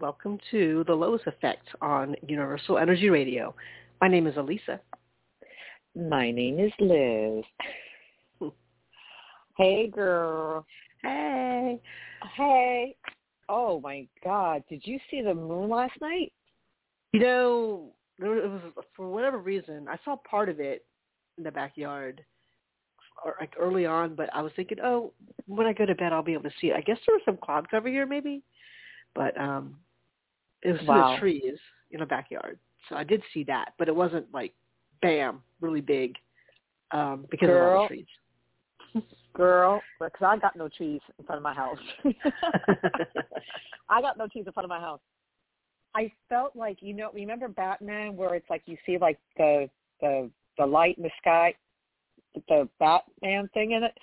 Welcome to the Lois Effect on Universal Energy Radio. My name is Alyssa. My name is Liz. hey, girl. Hey. Hey. Oh, my God. Did you see the moon last night? You know, it was for whatever reason, I saw part of it in the backyard or like early on, but I was thinking, oh, when I go to bed, I'll be able to see it. I guess there was some cloud cover here, maybe, but um, it was wow. the trees in the backyard, so I did see that, but it wasn't like, bam, really big, um, because Girl. of all the trees. Girl, because I got no trees in front of my house. I got no trees in front of my house. I felt like you know, remember Batman, where it's like you see like the the the light in the sky, the Batman thing in it.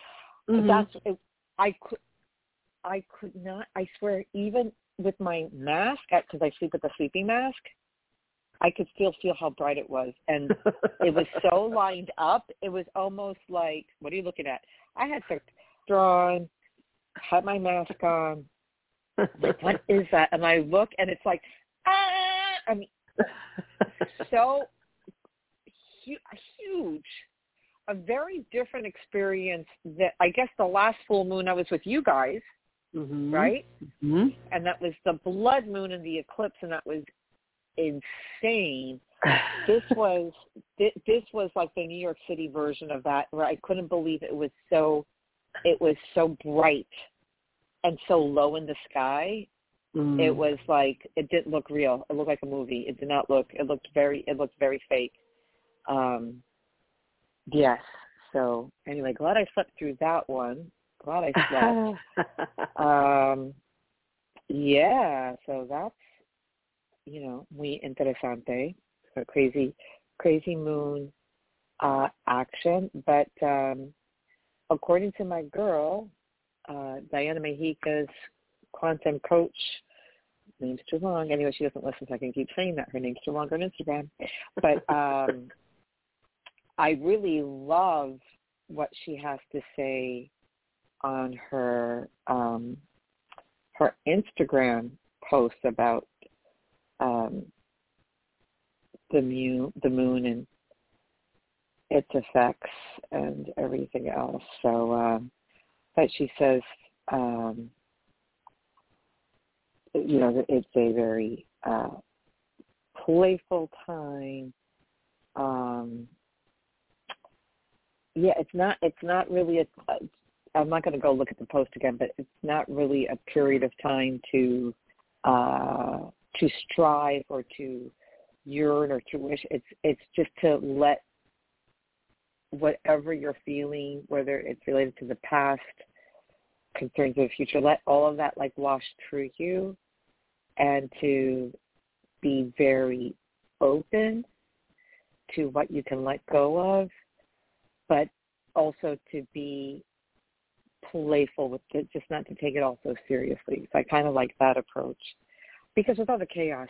Mhm. That's it, I could I could not. I swear, even with my mask, because I sleep with a sleeping mask, I could still feel how bright it was, and it was so lined up. It was almost like, what are you looking at? I had to drawn, had my mask on. Like, what is that? And I look, and it's like, ah! I mean, so hu- huge. A very different experience that I guess the last full moon I was with you guys, Mhm. right? hmm And that was the blood moon and the eclipse, and that was insane. This was thi- this was like the New York City version of that, where I couldn't believe it was so it was so bright and so low in the sky. Mm. It was like it didn't look real. It looked like a movie. It did not look. It looked very. It looked very fake. Um, yes. So anyway, glad I slept through that one. Glad I slept. um, yeah. So that's you know muy interesante. A crazy, crazy moon uh, action. But um, according to my girl, uh, Diana Mejica's quantum coach, name's too long. Anyway, she doesn't listen, so I can keep saying that. Her name's too long on Instagram. But um, I really love what she has to say on her um, her Instagram posts about um, the moon, the moon, and its effects and everything else. So, um, but she says, um, you know, it's a very uh, playful time. Um, yeah, it's not. It's not really a. I'm not going to go look at the post again, but it's not really a period of time to uh, to strive or to yearn or to wish. It's it's just to let whatever you're feeling, whether it's related to the past, concerns of the future, let all of that like wash through you and to be very open to what you can let go of, but also to be playful with it, just not to take it all so seriously. So I kind of like that approach. Because with all the chaos,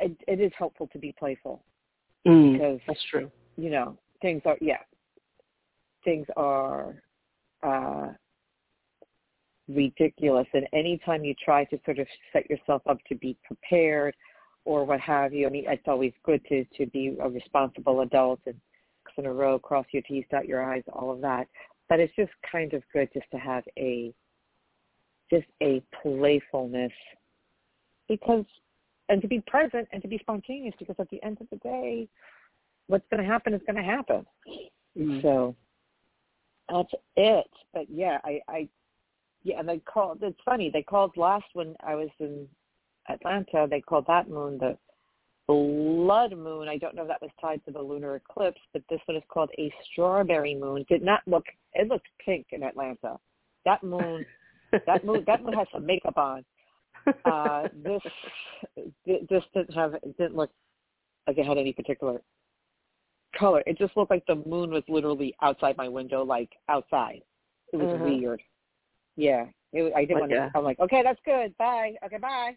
it, it is helpful to be playful. Mm, because that's true. you know things are yeah. Things are uh ridiculous. And anytime you try to sort of set yourself up to be prepared or what have you i mean it's always good to to be a responsible adult and in a row cross your t's dot your i's all of that but it's just kind of good just to have a just a playfulness because and to be present and to be spontaneous because at the end of the day what's going to happen is going to happen Mm. so that's it. But yeah, I, I yeah, and they called. It's funny. They called last when I was in Atlanta. They called that moon the blood moon. I don't know if that was tied to the lunar eclipse, but this one is called a strawberry moon. Did not look. It looked pink in Atlanta. That moon. that moon. That moon has some makeup on. Uh, this this didn't have. It didn't look like it had any particular color. It just looked like the moon was literally outside my window, like outside. It was Mhm. weird. Yeah, it, I didn't Like want to. a- I'm like, okay, that's good. Bye. Okay, bye.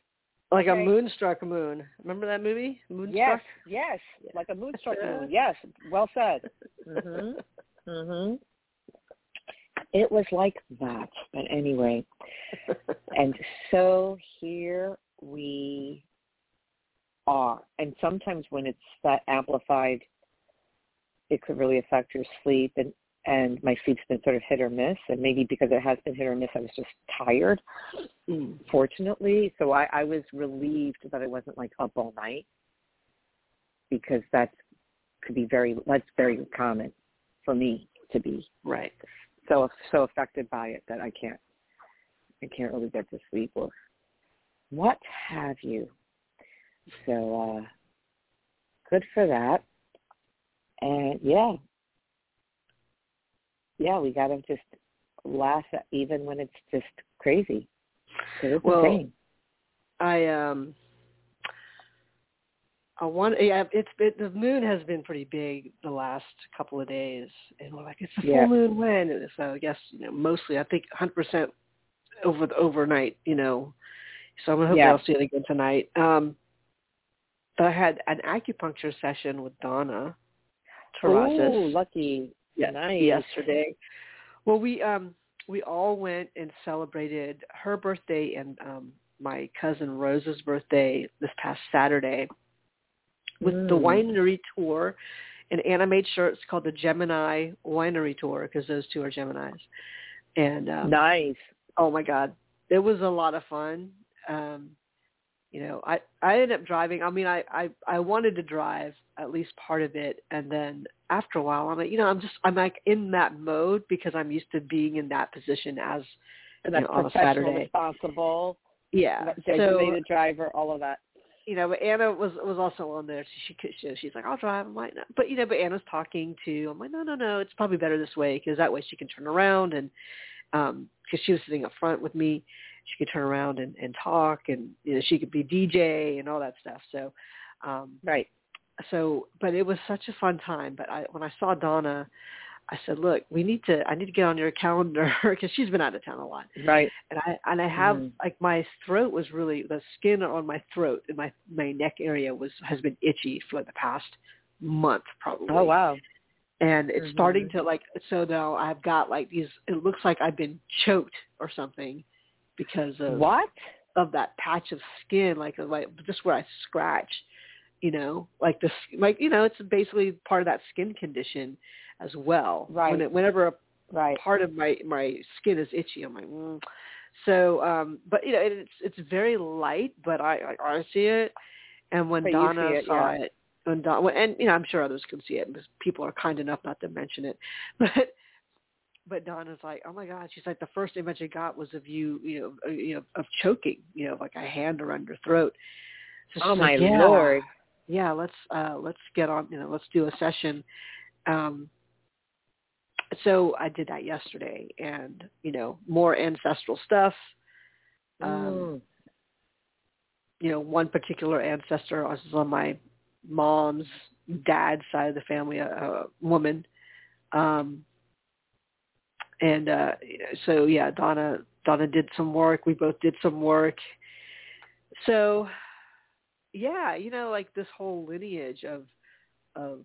Like Okay. a moonstruck moon. Remember that movie, Moonstruck? Yes, yes, like a moonstruck moon. Yes, well said. Mhm. Mhm. It was like that, but anyway. And so here we are. And sometimes when it's that amplified, it could really affect your sleep. And, and my sleep's been sort of hit or miss. And maybe because it has been hit or miss, I was just tired, mm. fortunately. So I, I was relieved that I wasn't like up all night because that could be very, that's very common for me to be. Right. So, so affected by it that I can't, I can't really get to sleep or what have you. So uh, good for that. And yeah, yeah, we got to just laugh even when it's just crazy. It's well, insane. I um, I want yeah, it's it, the moon has been pretty big the last couple of days, and we're like, it's a full yeah. moon when? And so I guess you know mostly I think 100 percent over the overnight, you know. So I'm gonna hope yeah. I'll see it again tonight. Um, but I had an acupuncture session with Donna Tarazis. Oh, lucky. Yeah, nice. yesterday. Well, we um we all went and celebrated her birthday and um my cousin Rose's birthday this past Saturday with mm. the winery tour. And Anna made shirts called the Gemini Winery Tour because those two are Geminis. And um, nice. Oh my God, it was a lot of fun. Um, you know, I I ended up driving. I mean, I I I wanted to drive at least part of it, and then after a while, I'm like, you know, I'm just I'm like in that mode because I'm used to being in that position as and you that's know, on a Saturday. responsible. Yeah, designated so, driver, all of that. You know, but Anna was was also on there. She she, she's like, I'll drive. I'm like, no. but you know, but Anna's talking to. I'm like, no, no, no. It's probably better this way because that way she can turn around and um because she was sitting up front with me she could turn around and, and talk and you know she could be DJ and all that stuff. So um right. So but it was such a fun time. But I when I saw Donna, I said, look, we need to I need to get on your calendar because she's been out of town a lot. Right. And I and I have mm. like my throat was really the skin on my throat and my my neck area was has been itchy for the past month probably. Oh wow and it's mm-hmm. starting to like so now I've got like these it looks like I've been choked or something because of what of that patch of skin, like like just where I scratch, you know, like this, like you know, it's basically part of that skin condition as well. Right. When it, whenever a right. part of my my skin is itchy, I'm like, mm. so, um, but you know, it's it's very light, but I I, I see it, and when but Donna it, saw yeah. it, when Donna, and you know, I'm sure others can see it because people are kind enough not to mention it, but but Donna's like, oh my God, she's like, the first image I got was of you, you know, uh, you know, of choking, you know, like a hand around your throat. So oh my like, yeah, lord. Yeah, let's uh let's get on, you know, let's do a session. Um so I did that yesterday and, you know, more ancestral stuff. Um mm. you know, one particular ancestor was on my mom's dad's side of the family, a, a woman. Um and uh so yeah donna donna did some work we both did some work so yeah you know like this whole lineage of of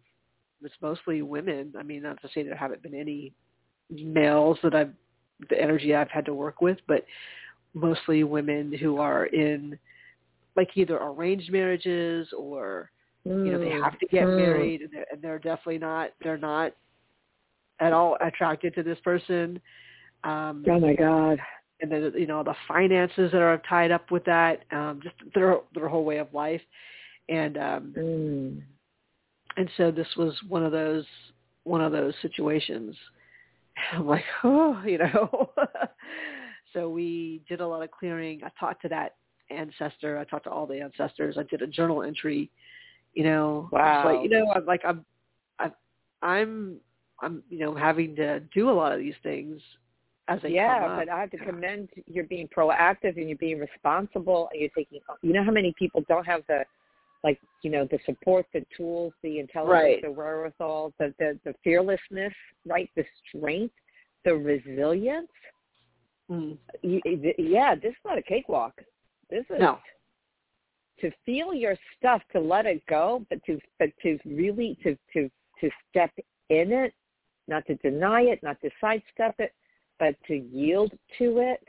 it's mostly women i mean not to say there haven't been any males that i've the energy i've had to work with but mostly women who are in like either arranged marriages or mm. you know they have to get mm. married and they're, and they're definitely not they're not at all attracted to this person. Um, oh my God! And then you know the finances that are tied up with that, um, just their their whole way of life, and um, mm. and so this was one of those one of those situations. I'm like, oh, you know. so we did a lot of clearing. I talked to that ancestor. I talked to all the ancestors. I did a journal entry. You know, wow. like you know, I'm like I'm, I, I'm I'm you know having to do a lot of these things as they yeah, but I have to commend you're being proactive and you're being responsible and you're taking. You know how many people don't have the like you know the support, the tools, the intelligence, right. the wherewithal, the, the the fearlessness, right? The strength, the resilience. Mm. You, yeah, this is not a cakewalk. This is no. to feel your stuff, to let it go, but to but to really to to to step in it not to deny it, not to sidestep it, but to yield to it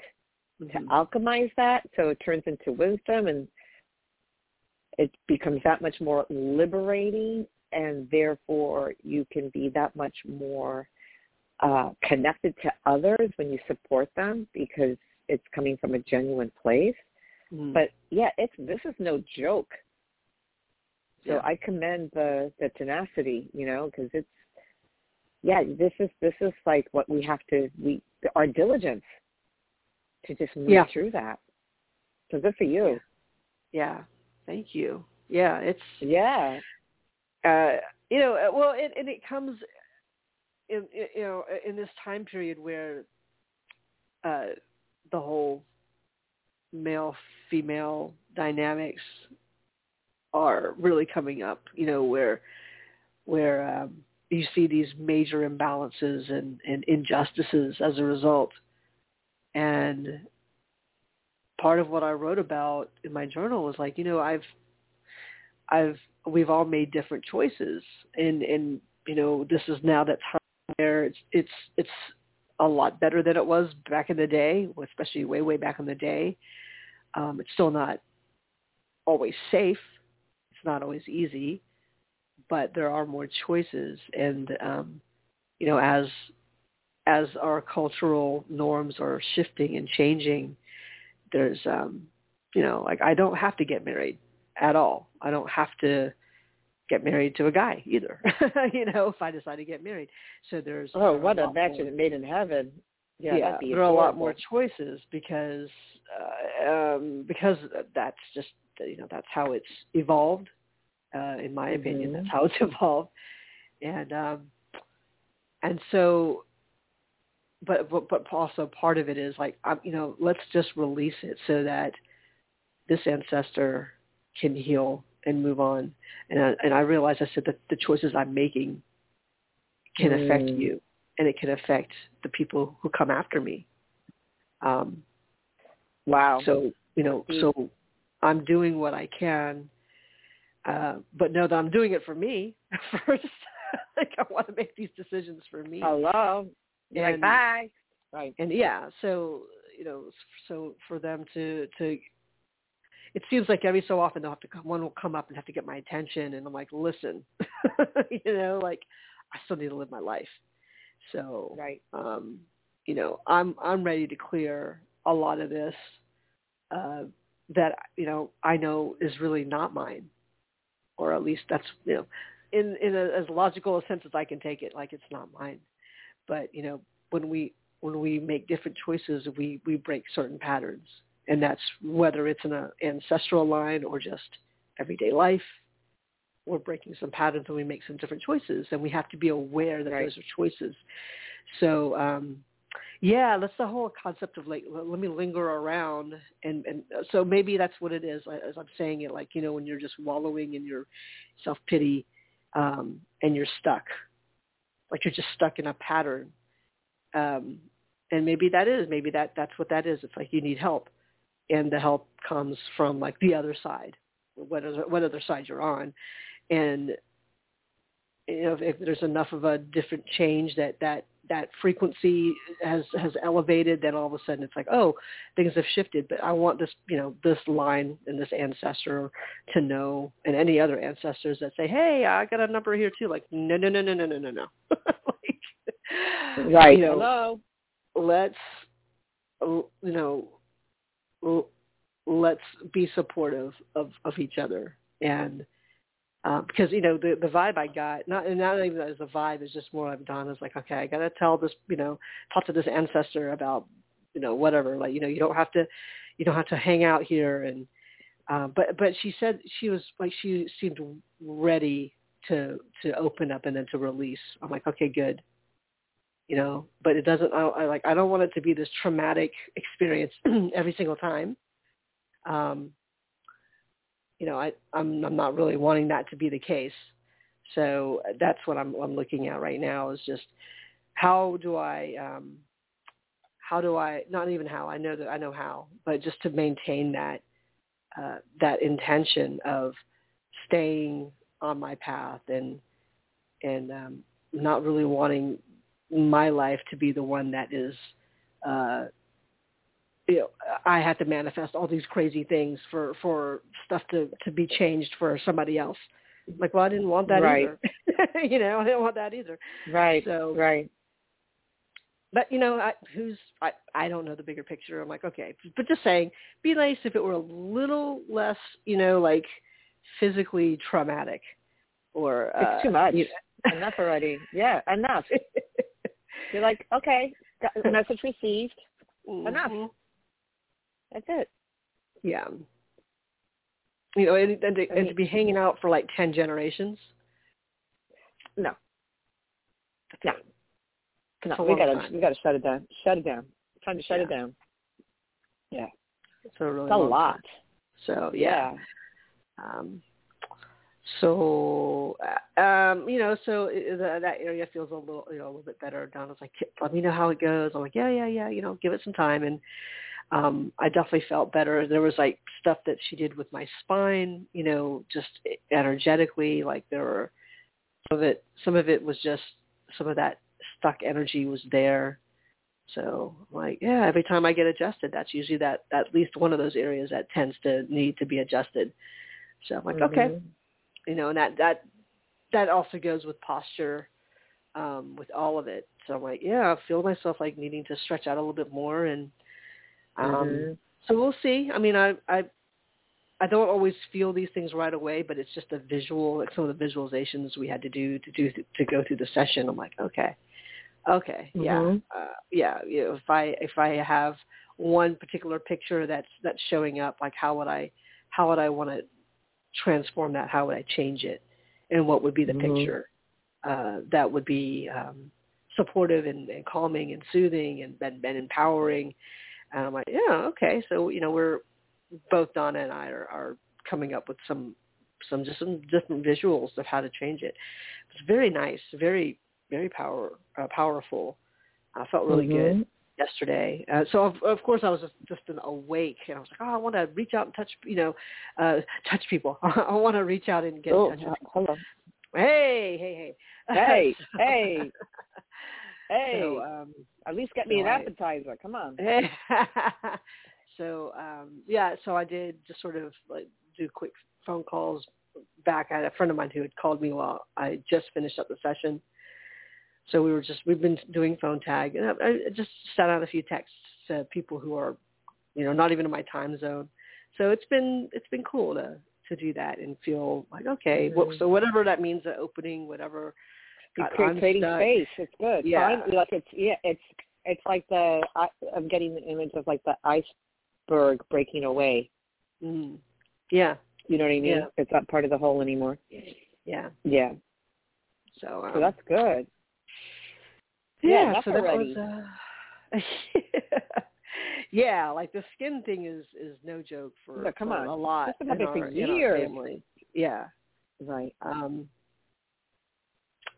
to alchemize that so it turns into wisdom and it becomes that much more liberating and therefore you can be that much more uh, connected to others when you support them because it's coming from a genuine place. Mm. But yeah, it's this is no joke. So Yeah. I commend the the tenacity, you know, because it's yeah, this is this is like what we have to we our diligence to just move Yeah. through that. So good for you. yeah. Thank you. Yeah, it's Yeah. uh, you know, uh, well, it, and it comes in, in you know in this time period where uh, the whole male female dynamics are really coming up. You know, where where um, you see these major imbalances and, and injustices as a result, and part of what I wrote about in my journal was like, you know, I've I've we've all made different choices. And and you know this is now that time where it's it's it's a lot better than it was back in the day especially way way back in the day. Um it's still not always safe. It's not always easy but there are more choices and um you know as as our cultural norms are shifting and changing there's um you know like I don't have to get married at all. I don't have to get married to a guy either. you know, if I decide to get married. So there's Oh, there what a match more- made in heaven. Yeah, yeah, there are a lot more choices because uh, um, because that's just you know that's how it's evolved. Uh, in my opinion, Mhm. that's how it's evolved, and um, and so, but but but also part of it is like um, you know let's just release it so that this ancestor can heal and move on. And I, and I realized I said that the choices I'm making can affect Mm. you and it can affect the people who come after me. Um, Wow. so, you know, so I'm doing what I can, uh, but know that I'm doing it for me first. like I want to make these decisions for me. Hello. You're like And- bye. Right. and yeah, so you know, so for them to to, it seems like every so often they'll have to come, one will come up and have to get my attention, and I'm like, listen, you know, like I still need to live my life. So, Right. um, you know, I'm I'm ready to clear a lot of this uh, that you know I know is really not mine, or at least that's you know, in in a, as logical a sense as I can take it, like it's not mine. But you know, when we when we make different choices, we we break certain patterns, and that's whether it's in an ancestral line or just everyday life. We're breaking some patterns and we make some different choices, and we have to be aware that Right. those are choices. So, um, yeah, that's the whole concept of like let me linger around, and and so maybe that's what it is. As I'm saying it, like you know, when you're just wallowing in your self pity, um, and you're stuck, like you're just stuck in a pattern um, and maybe that is maybe that that's what that is it's like you need help and the help comes from like the other side whatever what other side you're on and you know if, if there's enough of a different change that that that frequency has has elevated then all of a sudden it's like oh things have shifted but i want this you know this line and this ancestor to know and any other ancestors that say hey i got a number here too like no no no no no no no no like, Right. you know, Hello. let's you know l- let's be supportive of of each other and um, because you know the the vibe I got not and not even as a vibe is just more like Donna's like okay I gotta tell this you know talk to this ancestor about you know whatever. Like you know you don't have to you don't have to hang out here. And um, but but she said she was like she seemed ready to to open up and then to release. I'm like okay good. You know but it doesn't I, I like i don't want it to be this traumatic experience every single time. Um you know i i'm i'm not really wanting that to be the case. So that's what i'm i'm looking at right now is just how do i um how do i not even how i know that i know how but just to maintain that uh that intention of staying on my path and and um not really wanting my life to be the one that is uh you know I had to manifest all these crazy things for for stuff to to be changed for somebody else. Like, well, I didn't want that Right. either. you know, I didn't want that either. Right. So- right. But you know, I, who's I I don't know the bigger picture. I'm like, okay, but just saying, be nice if it were a little less, you know, like physically traumatic, or uh, It's too much. you enough already. Yeah, enough. You're like, okay, got, message received. Enough. Mhm. That's it. Yeah. You know, and, and, to, I and to be hanging out for like ten generations. No. No. No, we gotta time. we gotta shut it down. Shut it down. Time to shut it down. Yeah. It's a really It's a lot. time. So yeah. Um, so uh, um, you know, so the, that area feels a little you know a little bit better. Donna's like, let me know how it goes. I'm like, yeah, yeah, yeah. You know, give it some time. And um, I definitely felt better. There was like stuff that she did with my spine. You know, just energetically. Like there were some of it. Some of it was just some of that stuck energy was there. So like, yeah, every time I get adjusted, that's usually that at least one of those areas that tends to need to be adjusted. So I'm like, okay, Mhm. you know, and that that that also goes with posture, um, with all of it. So I'm like, yeah, I feel myself like needing to stretch out a little bit more, and um, Mhm. so we'll see. I mean, I I I don't always feel these things right away, but it's just a visual, like some of the visualizations we had to do to do to go through the session. I'm like, okay, okay, yeah, Mhm. uh, yeah. You know, if I if I have one particular picture that's that's showing up, like how would I how would I want to transform that? How would I change it? And what would be the Mhm. picture uh, that would be um, supportive and, and calming and soothing and, and, and empowering? And I'm like, yeah, okay. So you know, we're both Donna and I are, are coming up with some some just some different visuals of how to change it. It's very nice, very very power uh, powerful. I felt really good Mhm. yesterday. Uh, so of, of course I was just, just an awake, and I was like, oh, I want to reach out and touch, you know, uh, touch people. I want to reach out and get Oh, in touch with people. hello. Hey, hey, hey. Hey, hey, hey. So, um, At least get me so an I- appetizer. Come on. so um, yeah, so I did just sort of like do quick phone calls back. I had a friend of mine who had called me while I just finished up the session. So we were just we've been doing phone tag, and I, I just sent out a few texts to people who are, you know, not even in my time zone. So it's been it's been cool to to do that and feel like okay, well, Mhm. so whatever that means, the opening, whatever. Creating space. It's good. Yeah. Finally, like it's yeah, it's it's like the I, I'm getting the image of like the iceberg breaking away. Mm. Yeah, You know what I mean? Yeah. It's not part of the whole anymore. yeah. Yeah. So, um, So that's good. Yeah, yeah. so that already. was. Uh, yeah, like the skin thing is is no joke for, No, come for on. a lot That's been in our, for in our years. family. Yeah. Right. Um,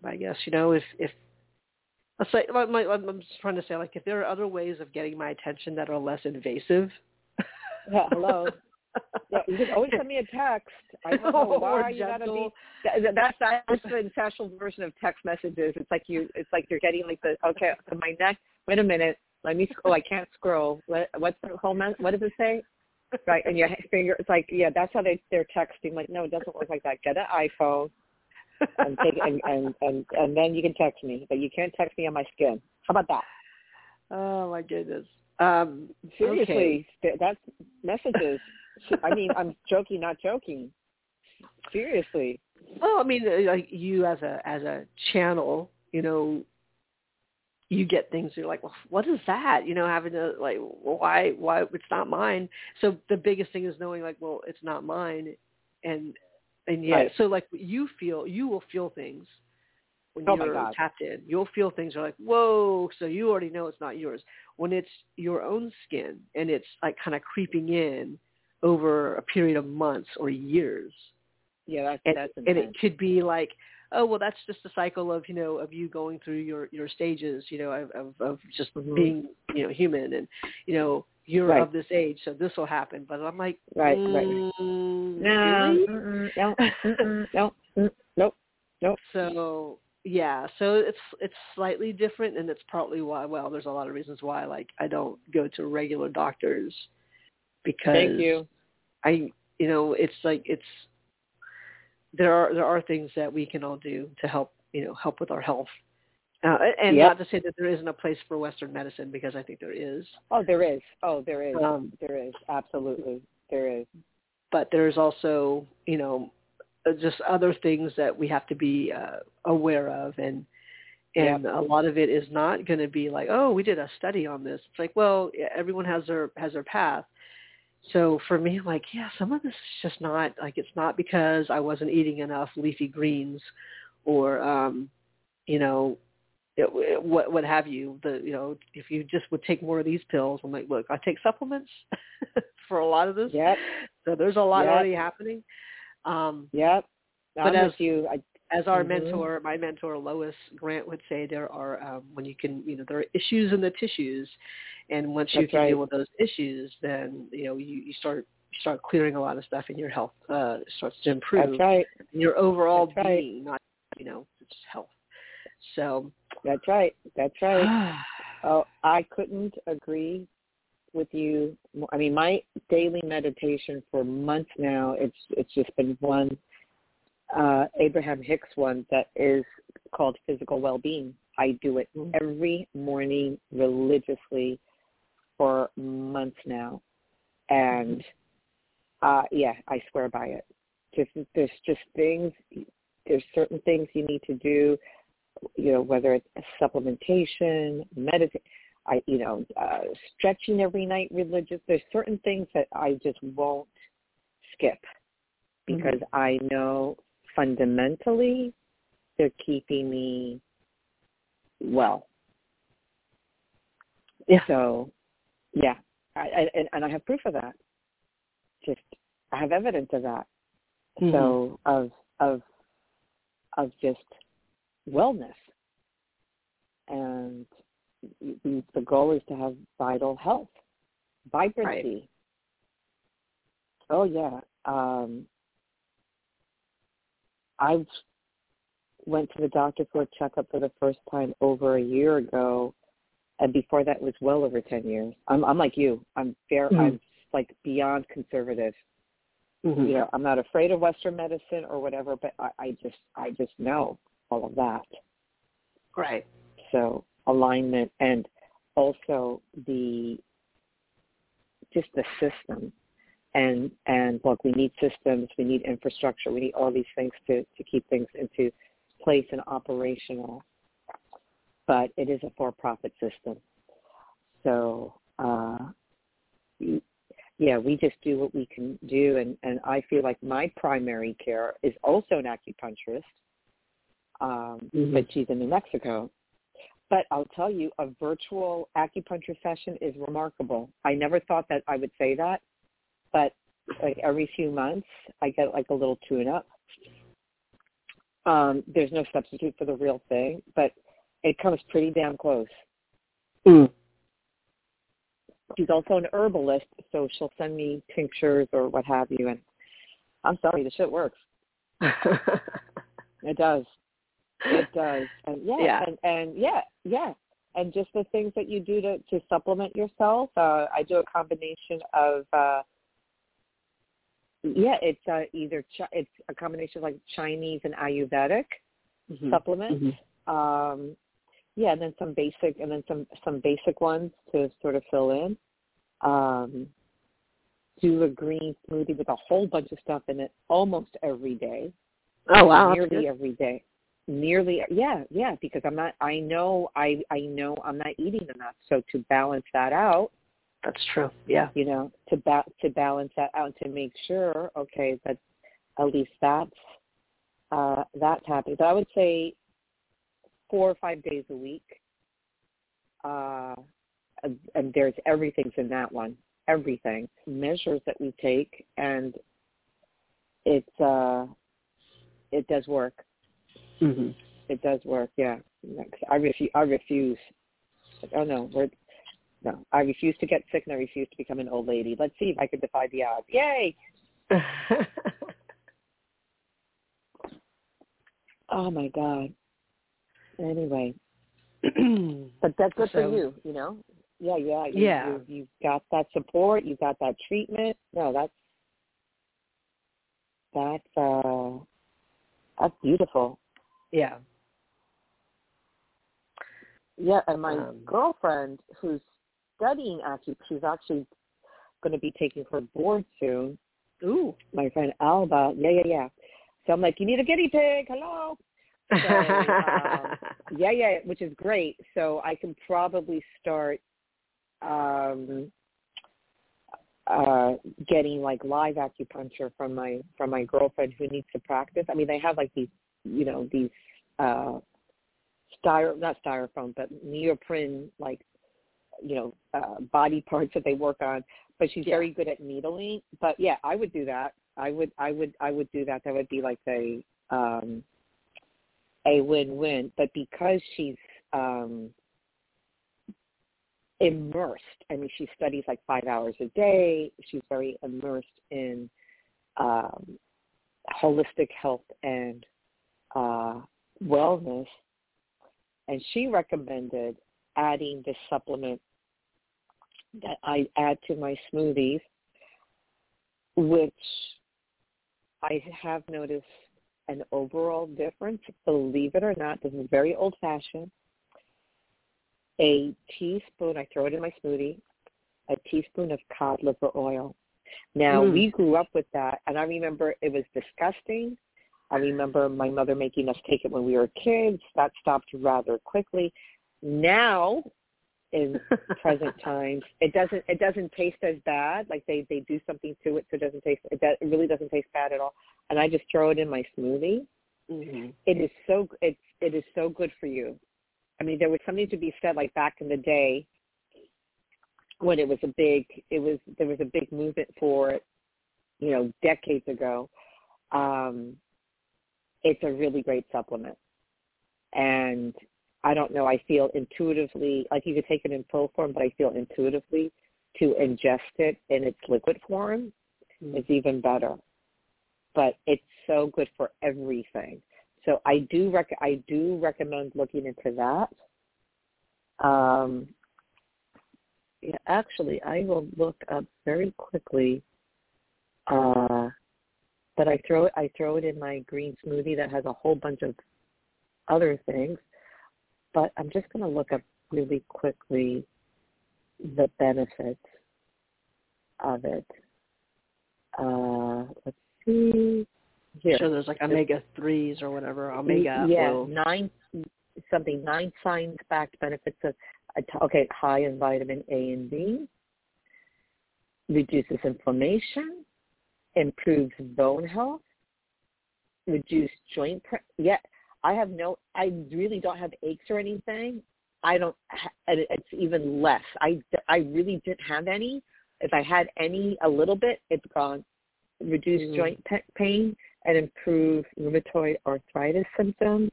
I guess you know if if let's say my, my, I'm just trying to say like if there are other ways of getting my attention that are less invasive. Yeah, hello. Yeah, you can always send me a text. I don't know why you gotta be. That, that's that's the intentional version of text messages. It's like you. It's like you're getting like the okay. So my next. Wait a minute. Let me scroll. I can't scroll. What, what's the whole? mes- What does it say? Right, and your finger. It's like yeah. That's how they they're texting. Like no, it doesn't work like that. Get an iPhone and take and and and and then you can text me. But you can't text me on my skin. How about that? oh my goodness. Um, Seriously, th- that's messages. I mean, I'm joking, not joking. Seriously. Well, I mean, uh, like you as a as a channel, you know, you get things. You're like, well, what is that? You know, having to like, well, why why it's not mine. So the biggest thing is knowing like, well, it's not mine, and and yeah. Right. So like you feel you will feel things when Oh you're tapped in. You'll feel things. You're like, whoa. So you already know it's not yours. When it's your own skin and it's like kind of creeping in over a period of months or years Yeah, that's and, that's and it could be like oh well that's just a cycle of you know of you going through your your stages you know of of, of just Mhm. being you know human and you know you're Right. of this age so this will happen but i'm like Right, right, mm, No, really? no, no, nope, nope. so yeah so it's it's slightly different and it's partly why well there's a lot of reasons why like i don't go to regular doctors because Thank you. I you know it's like it's there are there are things that we can all do to help you know help with our health. Uh, and Yep. not to say that there isn't a place for Western medicine because I think there is, Oh, there is. Oh, there is. Um, there is. Absolutely. There is. but there's also you know uh, just other things that we have to be uh, aware of and and a lot of it is not going to be like oh we did a study on this it's like well everyone has their has their path so for me I'm like yeah some of this is just not like it's not because i wasn't eating enough leafy greens or um you know it, it- what what have you the you know if you just would take more of these pills i'm like look i take supplements for a lot of this Yep. so there's a lot Yep. already happening um Yep. But as- you. I, as our Mhm. mentor, my mentor Lois Grant would say, there are um, when you can, you know, there are issues in the tissues, and once you can right. deal with those issues, then you know you, you start you start clearing a lot of stuff, and your health uh, starts to improve. that's right. And your overall That's right. being, not you know, just health. So, That's right. That's right. Oh, I couldn't agree with you. more. I mean, my daily meditation for months now, it's it's just been one uh Abraham Hicks one that is called physical well-being. I do it Mhm. every morning religiously for months now. And uh yeah, I swear by it. Just there's just things there's certain things you need to do you know, whether it's supplementation, meditate, I, you know, uh, stretching every night religious. There's certain things that I just won't skip because I know fundamentally they're keeping me well. Yeah. So, yeah, I, I, and, and I have proof of that. Just I have evidence of that. Mhm. So of of of just wellness, and the, the goal is to have vital health, vibrancy. Oh yeah, um, I went to the doctor for a checkup for the first time over a year ago, and before that was well over ten years. I'm I'm like you. I'm fair. Mhm. I'm like beyond conservative Mhm. you know i'm not afraid of western medicine or whatever but i, I just i just know all of that right. so alignment and also the just the system and and look we need systems we need infrastructure we need all these things to to keep things into place and operational but it is a for profit system so uh yeah, we just do what we can do, and and I feel like my primary care is also an acupuncturist, um, Mhm. but she's in New Mexico. But I'll tell you, a virtual acupuncture session is remarkable. I never thought that I would say that, but like every few months, I get like a little tune-up. Um, there's no substitute for the real thing, but it comes pretty damn close. Mm. She's also an herbalist, so she'll send me tinctures or what have you. And I'm sorry, the shit works. It does. It does. And yeah, Yeah. and and yeah, yeah. And just the things that you do to to supplement yourself. Uh I do a combination of uh yeah, it's uh, either chi- it's a combination of like Chinese and Ayurvedic Mhm. supplements. Mhm. Um yeah, and then some basic and then some some basic ones to sort of fill in. Um do a green smoothie with a whole bunch of stuff in it almost every day Oh wow. nearly every day nearly yeah yeah because i'm not i know i i know i'm not eating enough so to balance that out That's true. Yeah. you know to ba- to balance that out to make sure okay that at least that's uh that's happening but i would say four or five days a week uh and and there's everything's in that one everything measures that we take and it's uh it does work Mhm. It does work, yeah. I refuse. I refuse. Oh no, we're no. I refuse to get sick, and I refuse to become an old lady. Let's see if I can defy the odds. Yay! Oh my god. Anyway, but that's good So- for you. You know, Yeah, yeah, you, Yeah. You, you've got that support. You've got that treatment. No, that's that's uh, that's beautiful. Yeah. Yeah, and my Um, girlfriend who's studying actually, she's actually going to be taking her board soon. Ooh. My friend Alba. Yeah, yeah, yeah. So I'm like, you need a guinea pig. Hello. um, Yeah, yeah, which is great. So I can probably start um uh getting like live acupuncture from my from my girlfriend who needs to practice. I mean, they have like these, you know, these uh styro not styrofoam, but neoprene like you know, uh body parts that they work on, but she's Yeah. very good at needling. But yeah, I would do that. I would I would I would do that. That would be like a um a win-win. But because she's um, immersed, I mean, she studies like five hours a day. She's very immersed in um, holistic health and uh, wellness. And she recommended adding this supplement that I add to my smoothies, which I have noticed an overall difference. Believe it or not, this is very old fashioned. A teaspoon, I throw it in my smoothie, a teaspoon of cod liver oil. Now, Mm. we grew up with that, and I remember it was disgusting. I remember my mother making us take it when we were kids. That stopped rather quickly. Now, in present times, it doesn't it doesn't taste as bad. Like they they do something to it so it doesn't taste it, it really doesn't taste bad at all. And I just throw it in my smoothie. hmm It is so it's it is so good for you. I mean, there was something to be said like back in the day when it was a big it was there was a big movement for it, you know, decades ago. Um, it's a really great supplement, and I don't know. I feel intuitively like you could take it in pill form, but I feel intuitively to ingest it in its liquid form is even better. But it's so good for everything. So I do rec- I do recommend looking into that. Um, yeah, actually, I will look up very quickly. Uh, but I throw it I throw it in my green smoothie that has a whole bunch of other things. But I'm just going to look up really quickly the benefits of it. Uh, let's see. Here. Sure, there's like omega threes or whatever omega yeah, oils. nine something nine science backed benefits of okay high in vitamin A and B, reduces inflammation, improves bone health, reduce joint. Pre- yeah, I have no. I really don't have aches or anything. I don't. It's even less. I I really didn't have any. If I had any, a little bit, it's gone. Reduce Mhm. joint pe- pain and improve rheumatoid arthritis symptoms.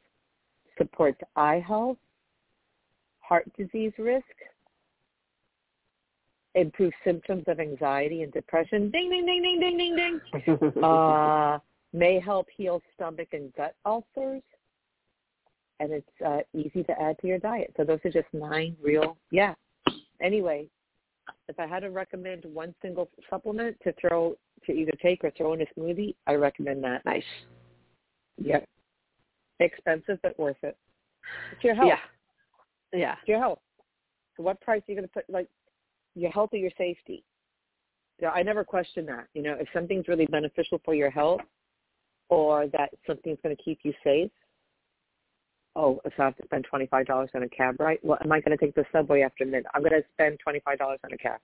Supports eye health, heart disease risk. Improves symptoms of anxiety and depression. Ding ding ding ding ding ding ding uh, may help heal stomach and gut ulcers, and it's uh, easy to add to your diet. So those are just nine real, yeah. Anyway, if I had to recommend one single supplement to throw to either take or throw in a smoothie, I recommend that. nice. Yep. Expensive but worth it. It's your health. Yeah. Yeah. It's your health. So what price are you going to put? Like your health or your safety? So I never question that. You know, if something's really beneficial for your health, or that something's going to keep you safe. Oh, if I have to spend twenty five dollars on a cab right? well, am I going to take the subway after midnight? I'm going to spend twenty five dollars on a cab.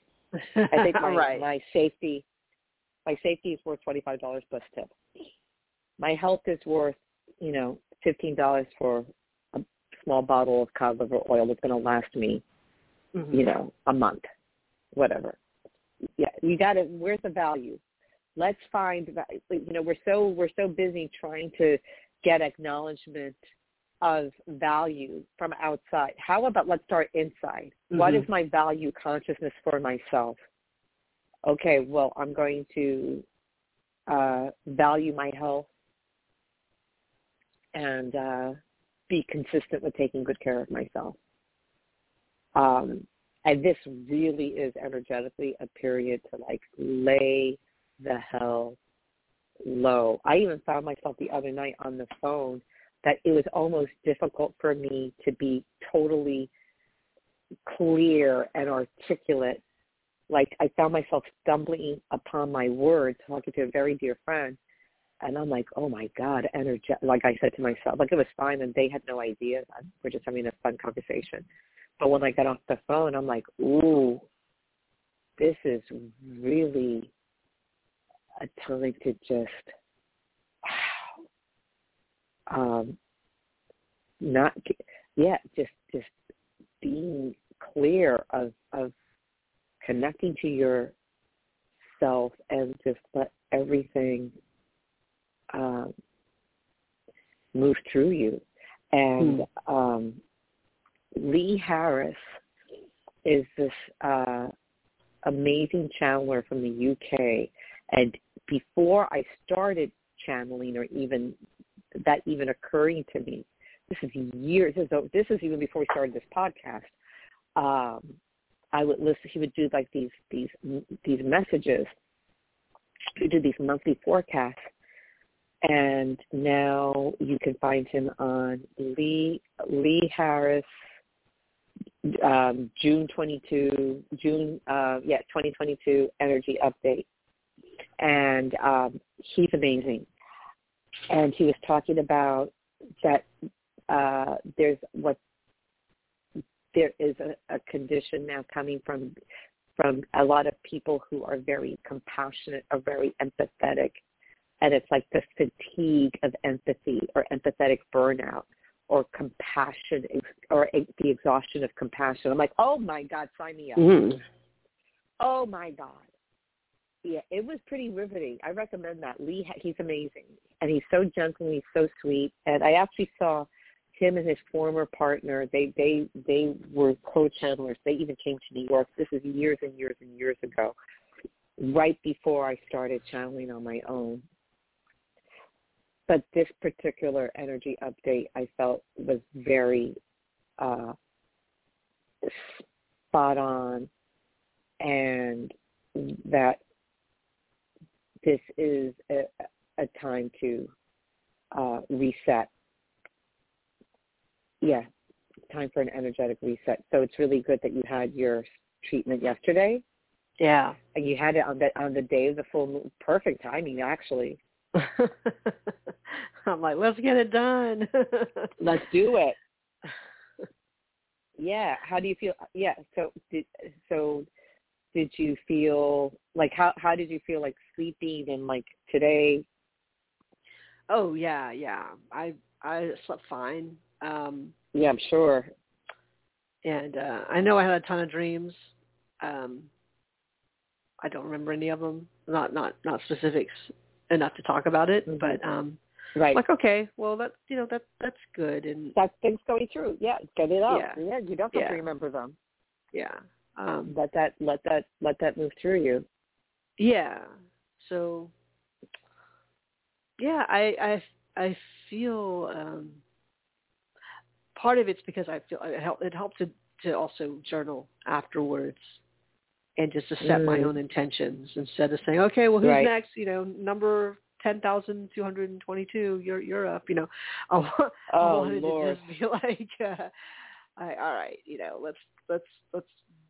I think my right. my safety, my safety is worth twenty five dollars plus tip. My health is worth, you know, fifteen dollars for a small bottle of cod liver oil that's going to last me Mhm. you know, a month, whatever. Yeah, you got to. Where's the value? Let's find. You know, we're so we're so busy trying to get acknowledgement of value from outside. How about let's start inside? What Mhm. is my value consciousness for myself? Okay, well, I'm going to uh, value my health and uh, be consistent with taking good care of myself. Um, And this really is energetically a period to like lay the hell low. I even found myself the other night on the phone that it was almost difficult for me to be totally clear and articulate. Like I found myself stumbling upon my words, talking to a very dear friend, and I'm like, oh my god, energy. Like I said to myself, like it was fine, and they had no idea. We're just having a fun conversation. But when I got off the phone, I'm like, ooh, this is really a time to just um, not yeah, just just being clear of of connecting to yourself and just let everything um, move through you. And hmm. um, Lee Harris is this uh, amazing channeler from the UK. And before I started channeling or even that even occurring to me, this is years, this is, this is even before we started this podcast, um, I would listen, he would do like these, these, these messages. He do these monthly forecasts and now you can find him on Lee Lee Harris um, June 22 June uh, yeah 2022 energy update, and um, he's amazing. And he was talking about that uh, there's what there is a, a condition now coming from from a lot of people who are very compassionate, are very empathetic, and it's like the fatigue of empathy or empathetic burnout or compassion or the exhaustion of compassion. I'm like, oh my God, sign me up. Mm-hmm. Oh my God. Yeah, it was pretty riveting. I recommend that. Lee, he's amazing. And he's so gentle and he's so sweet. And I actually saw him and his former partner, they, they, they were co-channelers. They even came to New York. This is years and years and years ago, right before I started channeling on my own but this particular energy update I felt was very uh, spot on and that this is a, a time to uh, reset. Yeah, time for an energetic reset. So it's really good that you had your treatment yesterday. Yeah, and you had it on the on the day of the full moon. Perfect timing, actually. I'm like, let's get it done. let's do it. Yeah. How do you feel? Yeah. So did so did you feel like how how did you feel like sleeping and like today? Oh yeah, yeah. I I slept fine. Um Yeah, I'm sure. And uh I know I had a ton of dreams. Um I don't remember any of them. Not not not specifics enough to talk about it, mm-hmm. but um Right. Like okay, well that you know that that's good and that's things going through. Yeah, get it out. Yeah, yeah you don't have yeah. to remember them. Yeah. Um, let that let that let that move through you. Yeah. So. Yeah, I I I feel um part of it's because I feel it help it helps to to also journal afterwards and just to set mm. my own intentions instead of saying, okay, well, who's right. next? You know, number ten thousand two hundred and twenty two. You're you're up. You know, I, want, oh, I wanted Lord. to just be like, uh, I, all right, you know, let's let's let's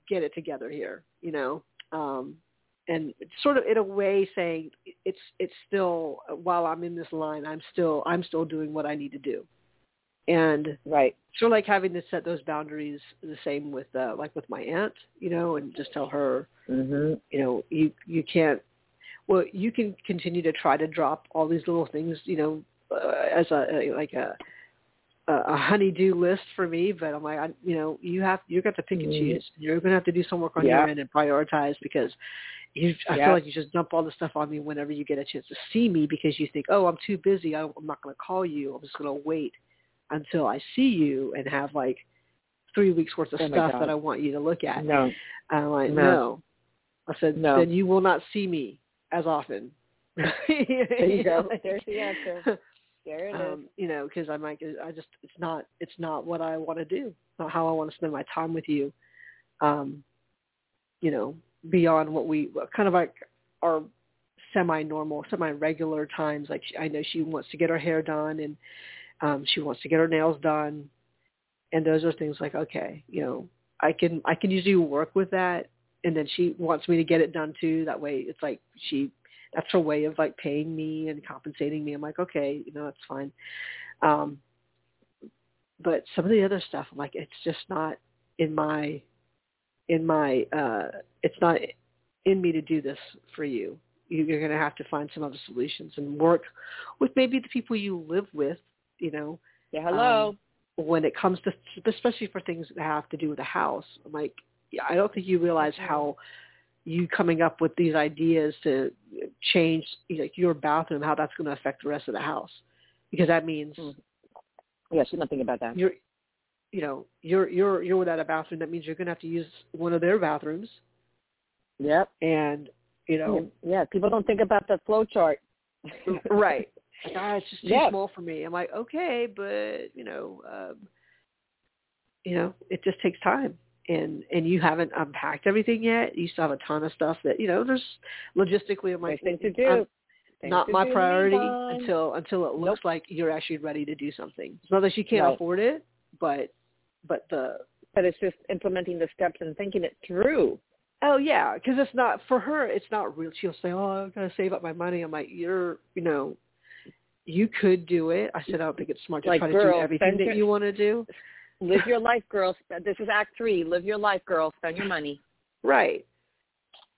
get it together here. You know, um, and sort of in a way saying it's it's still while I'm in this line, I'm still I'm still doing what I need to do. And right, sort of like having to set those boundaries. The same with uh, like with my aunt, you know, and just tell her, mm-hmm. you know, you you can't well, you can continue to try to drop all these little things, you know, uh, as a like a a honey-do list for me, but I'm like, I, you know, you have you got to pick and mm-hmm. choose. You're going to have to do some work on yeah. your end and prioritize because you. I yeah. feel like you just dump all the stuff on me whenever you get a chance to see me because you think, oh, I'm too busy. I'm not going to call you. I'm just going to wait until I see you and have like three weeks worth of oh stuff that I want you to look at. No, I'm like, no. no. I said, no. then you will not see me as often. there you go. There's the answer. There it um, is. You know, because I'm like, I just, it's not, it's not what I want to do. Not how I want to spend my time with you. um, you know, beyond what we kind of like our semi-normal, semi-regular times. Like she, I know she wants to get her hair done and um, she wants to get her nails done, and those are things like okay, you know, I can I can usually work with that, and then she wants me to get it done too. That way, it's like she that's her way of like paying me and compensating me. I'm like okay, you know, that's fine. Um, but some of the other stuff, I'm like, it's just not in my in my uh it's not in me to do this for you. You're going to have to find some other solutions and work with maybe the people you live with you know? Yeah hello. Um, when it comes to especially for things that have to do with a house I'm like i don't think you realize how you coming up with these ideas to change you know, your bathroom how that's going to affect the rest of the house. Because that means mm. yeah she's not thinking about that. you're you know you're you're you're without a bathroom that means you're going to have to use one of their bathrooms. Yep. And you know. Yeah people don't think about the flow chart right. Ah, it's just too yep. small for me. I'm like okay but you know um you know it just takes time. And and you haven't unpacked everything yet. You still have a ton of stuff that you know there's logistically i'm like things to do. not my do priority until until it looks nope. like you're actually ready to do something. It's not that she can't right. afford it but but the but it's just implementing the steps and thinking it through. Oh yeah, because it's not for her. It's not real. She'll say, "Oh, I'm gonna save up my money." I'm like, "You're, you know, you could do it." I said, "I don't think it's smart to like, try to girl, do everything that your, you want to do." Live your life, girl. This is Act Three. Live your life, girl. Spend your money. Right.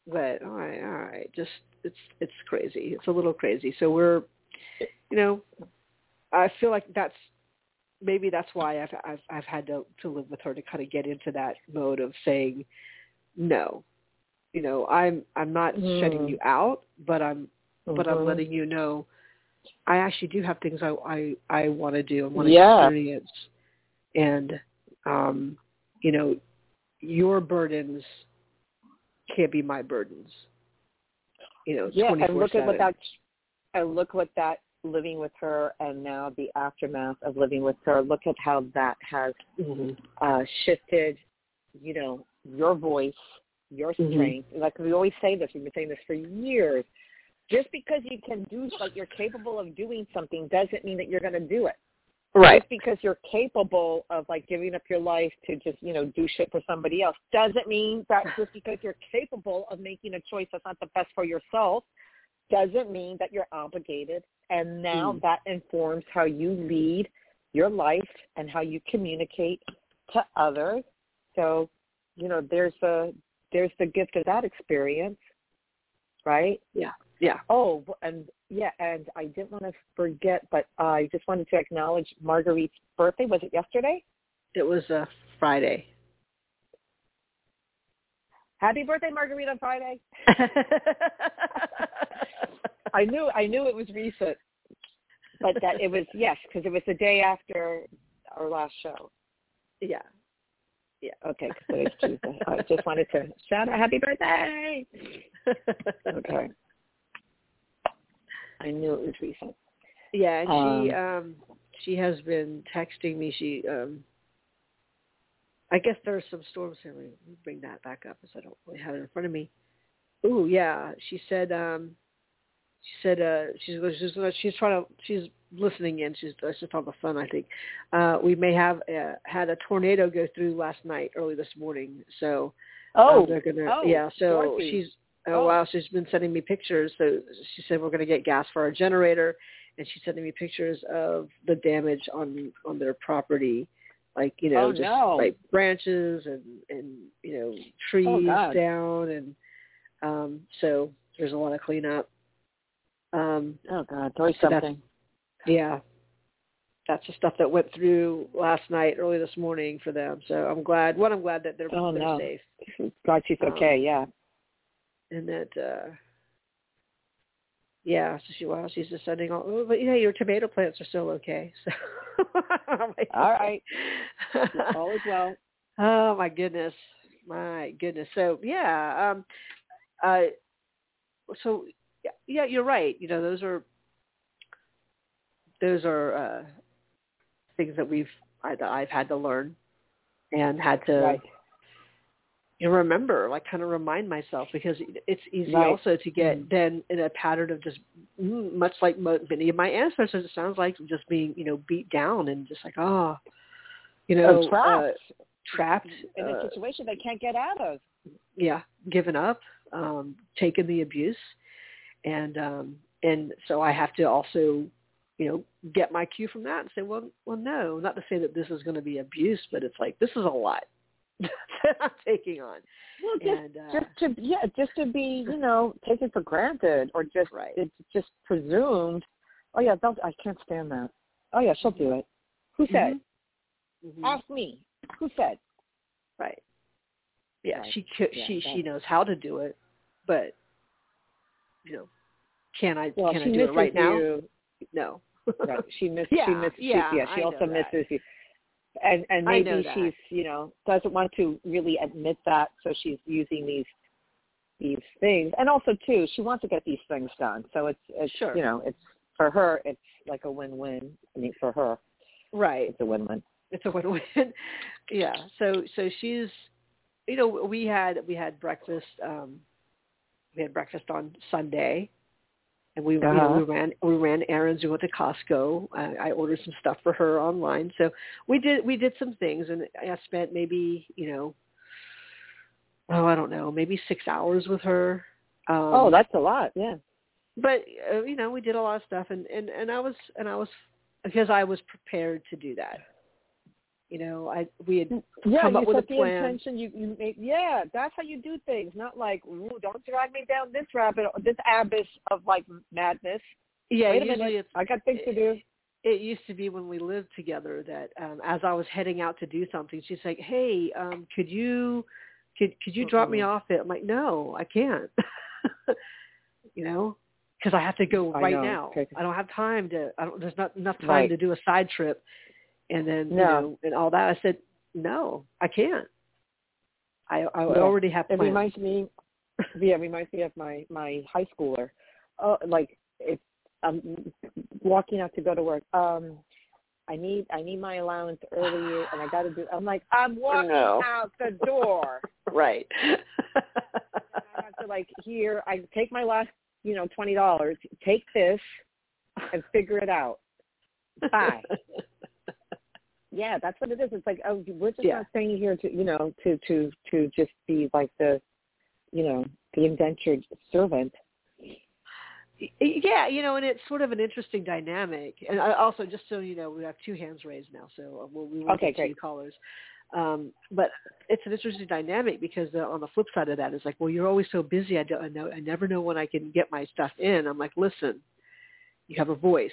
But all right, all right. Just it's it's crazy. It's a little crazy. So we're, you know, I feel like that's maybe that's why I've I've I've had to to live with her to kind of get into that mode of saying no. You know, I'm I'm not mm. shutting you out, but I'm mm-hmm. but I'm letting you know I actually do have things I I I want to do and want to yeah. experience. And um, you know, your burdens can't be my burdens. You know, yeah, and look 7. at what that and look what that living with her and now the aftermath of living with her, look at how that has mm-hmm. uh, shifted, you know, your voice, your strength. Mm-hmm. Like we always say this, we've been saying this for years. Just because you can do, like you're capable of doing something, doesn't mean that you're going to do it. Right. Just because you're capable of like giving up your life to just you know do shit for somebody else doesn't mean that just because you're capable of making a choice that's not the best for yourself doesn't mean that you're obligated and now mm. that informs how you lead your life and how you communicate to others. So, you know, there's a there's the gift of that experience, right? Yeah. Yeah. Oh, and yeah, and I didn't want to forget, but I just wanted to acknowledge Marguerite's birthday. Was it yesterday? It was a uh, Friday. Happy birthday, Marguerite, on Friday. I knew I knew it was recent, but that it was yes because it was the day after our last show. Yeah. Yeah. Okay, because it's Tuesday. I just wanted to shout out happy birthday. okay. I knew it was recent. Yeah, and um, she um she has been texting me. She um I guess there are some storms here. Let me bring that back up because I don't really have it in front of me. Ooh, yeah. She said um she said uh she's she's she's trying to she's listening in she's just on the phone i think uh we may have uh, had a tornado go through last night early this morning so oh uh, they're gonna oh, yeah so Dorothy. she's oh, oh wow she's been sending me pictures so she said we're going to get gas for our generator and she's sending me pictures of the damage on on their property like you know oh, just no. like branches and and you know trees oh, down and um so there's a lot of cleanup um, oh God, always so something. yeah, that's the stuff that went through last night, early this morning for them. So I'm glad. One, I'm glad that they're, oh, they're no. safe. Glad she's Um, okay. Yeah. And that, uh, yeah. So she, well, she's just sending all. Oh, but yeah, your tomato plants are still okay. So. like, all right. all is well. Oh my goodness, my goodness. So yeah, um, uh, so yeah, yeah, you're right. You know, those are those are uh, things that we've I, I've had to learn and had to, Right. And remember, like kind of remind myself because it's easy Right. also to get Mm. then in a pattern of just mm, much like mo- many of my ancestors. It sounds like just being you know beat down and just like oh, you know, Oh, trapped. uh, trapped in a uh, situation they can't get out of. yeah, given up, um, taken the abuse, and um, and so I have to also, you know, get my cue from that and say, well, well, no, not to say that this is going to be abuse, but it's like this is a lot that I'm taking on, Well, just, and uh, just to yeah, just to be you know taken for granted or just Right. it's just presumed. Oh yeah, they'll, I can't stand that. Oh yeah, she'll do it. Who said? Mhm. Ask me. Who said? right, yeah, Right. she c Yeah, she she knows how to do it, but you know, can I Well, can I do it right now? you. No. Right. She misses. Yeah, she misses. yeah, she, yeah. She I also misses you. And and maybe she's you know doesn't want to really admit that, so she's using these these things. And also too, she wants to get these things done. So it's it's Sure. you know it's for her it's like a win-win. I mean for her right. it's a win-win. it's a win-win. yeah. So so she's, you know, we had we had breakfast. um We had breakfast on Sunday, and we you know, Uh-huh. we ran we ran errands. We went to Costco. I, I ordered some stuff for her online. So we did we did some things, and I spent maybe you know, oh I don't know, maybe six hours with her. Um, oh, that's a lot. Yeah. but uh, you know we did a lot of stuff and and and I was and I was because I was prepared to do that. You know, I we had Yeah, come you up with a set the intention. You you make yeah. That's how you do things. Not like ooh, don't drag me down this rabbit, this abyss of like madness. Yeah, Wait a usually minute, it's I got things to do. it used to be when we lived together that um as I was heading out to do something, she's like, "Hey, um could you could could you drop me off it?" I'm like, "No, I can't." you know, because I have to go right now. Okay. I don't have time to. I don't. There's not enough time Right. to do a side trip, and then you know, and all that. I said, "No, I can't. I I Yeah. already have to It reminds me, yeah, it reminds me of my my high schooler. Oh, like if I'm walking out to go to work. Um, I need I need my allowance earlier, and I got to do. I'm like I'm walking No. out the door. right. I have to like here. I take my last, you know, twenty dollars. Take this and figure it out. Bye. Yeah, that's what it is. It's like, oh, we're just Yeah. not staying here to, you know, to to to just be like the, you know, the indentured servant. Yeah, you know, and it's sort of an interesting dynamic. And I also, just so you know, we have two hands raised now, so uh, we'll, we Okay, get two great. callers. Um, but it's an interesting dynamic because uh, on the flip side of that is like, well, you're always so busy. I don't I know. I never know when I can get my stuff in. I'm like, listen, you have a voice.